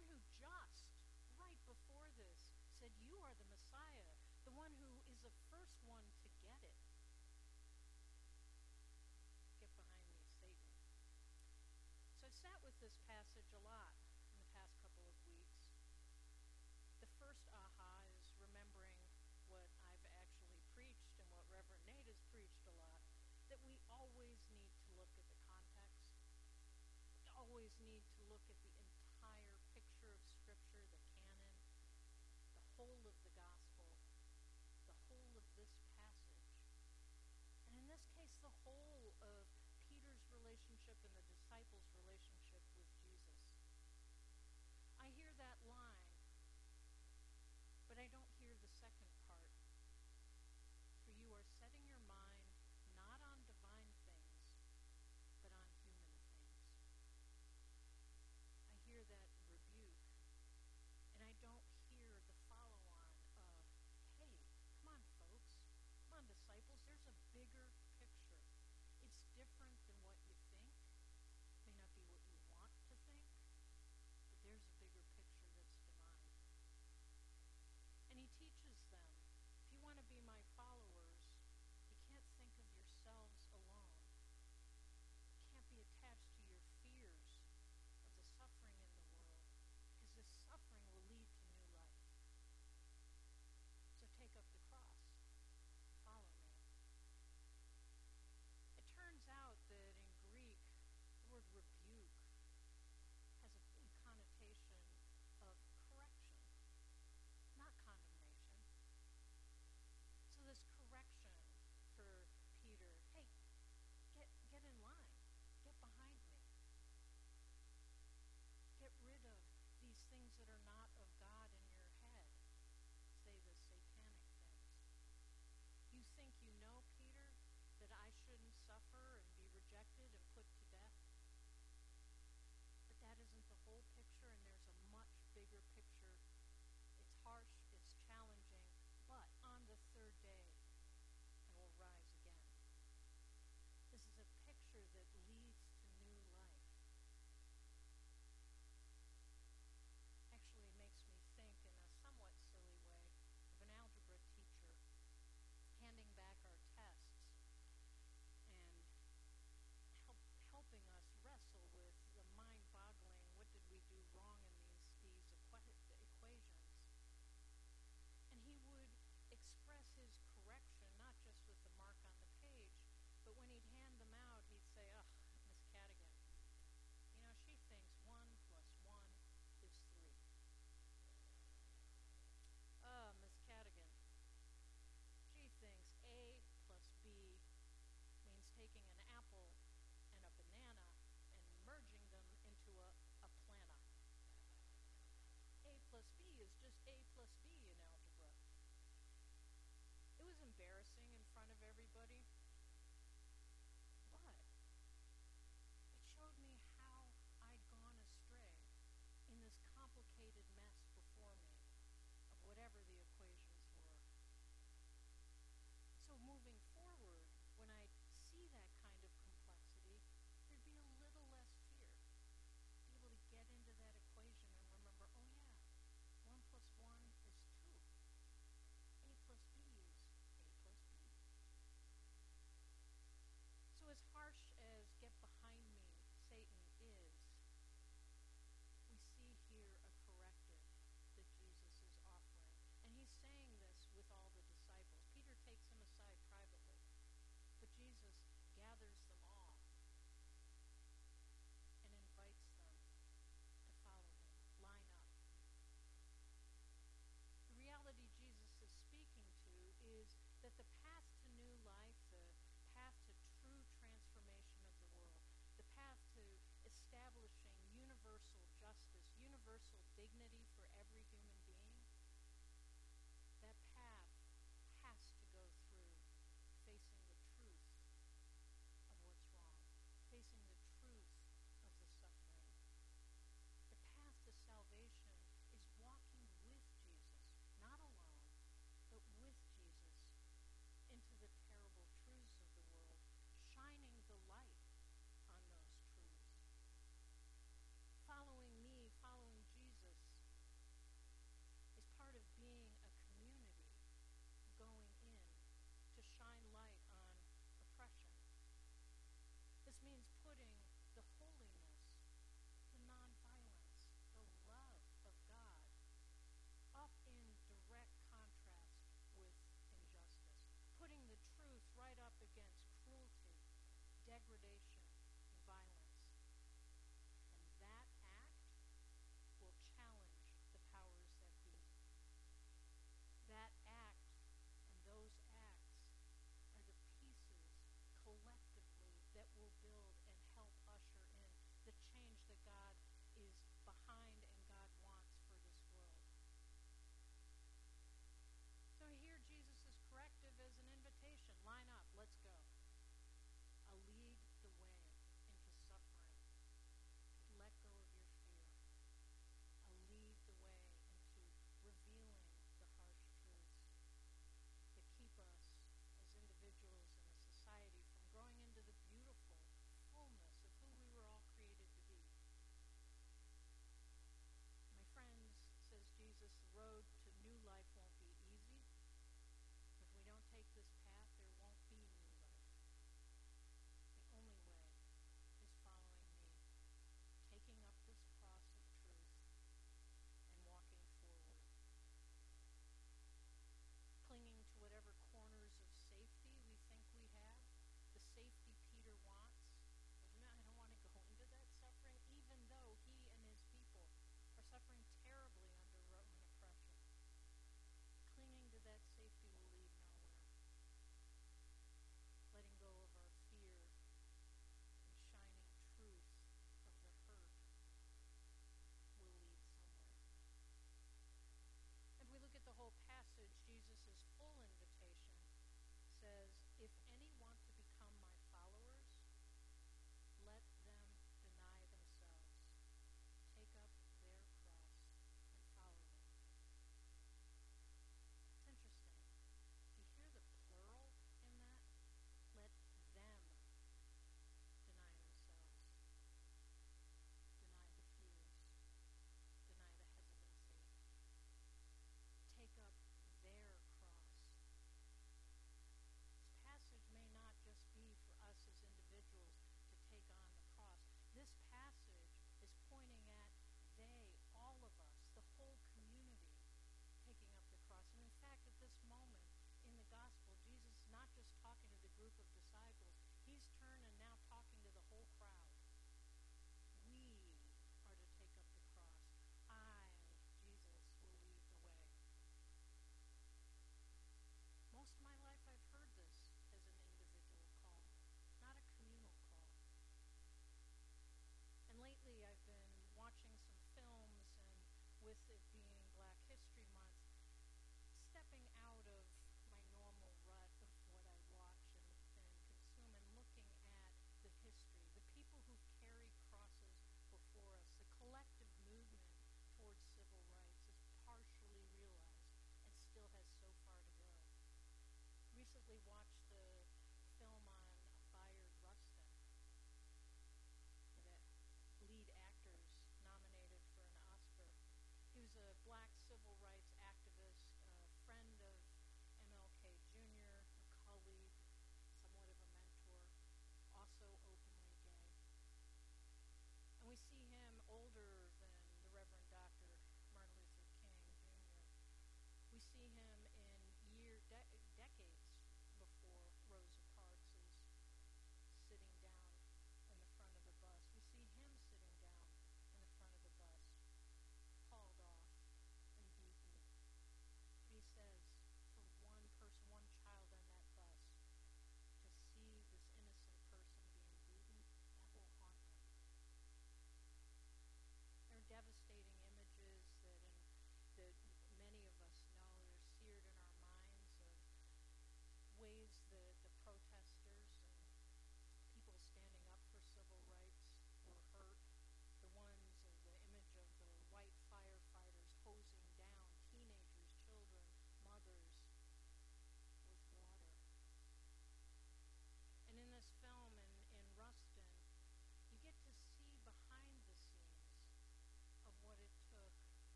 one who just right before this said, You are the Messiah, the one who whole of the